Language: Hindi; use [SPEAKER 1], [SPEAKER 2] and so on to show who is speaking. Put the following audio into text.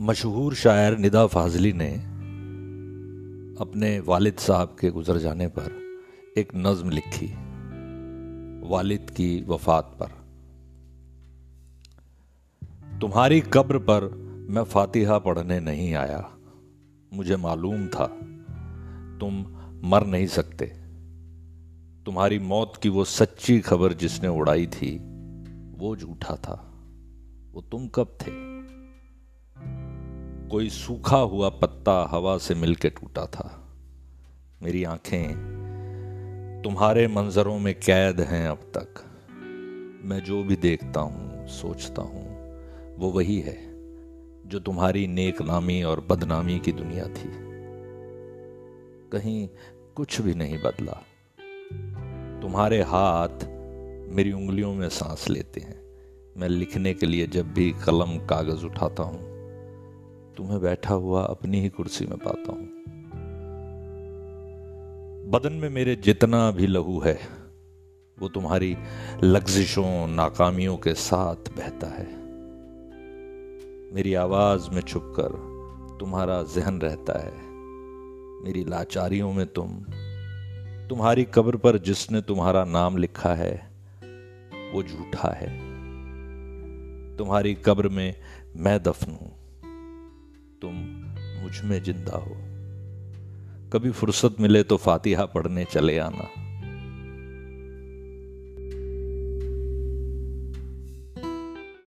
[SPEAKER 1] मशहूर शायर निदा फाजली ने अपने वालिद साहब के गुजर जाने पर एक नज़म लिखी, वालिद की वफात पर। तुम्हारी कब्र पर मैं फातिहा पढ़ने नहीं आया। मुझे मालूम था, तुम मर नहीं सकते। तुम्हारी मौत की वो सच्ची खबर जिसने उड़ाई थी, वो झूठा था। वो तुम कब थे? कोई सूखा हुआ पत्ता हवा से मिलके टूटा था। मेरी आँखें तुम्हारे मंजरों में कैद हैं अब तक। मैं जो भी देखता हूँ, सोचता हूँ, वो वही है जो तुम्हारी नेक नामी और बदनामी की दुनिया थी। कहीं कुछ भी नहीं बदला। तुम्हारे हाथ मेरी उंगलियों में सांस लेते हैं। मैं लिखने के लिए जब भी कलम कागज़ उठाता हूँ तुम्हें बैठा हुआ अपनी ही कुर्सी में पाता हूँ। बदन में मेरे जितना भी लहू है, वो तुम्हारी लग्जिशों, नाकामियों के साथ बहता है। मेरी आवाज़ में छुपकर तुम्हारा जहन रहता है। मेरी लाचारियों में तुम, तुम्हारी कब्र पर जिसने तुम्हारा नाम लिखा है, वो झूठा है। तुम्हारी कब्र में मैं दफन हूँ। तुम मुझमें ज़िंदा हो। कभी फुर्सत मिले तो फातिहा पढ़ने चले आना।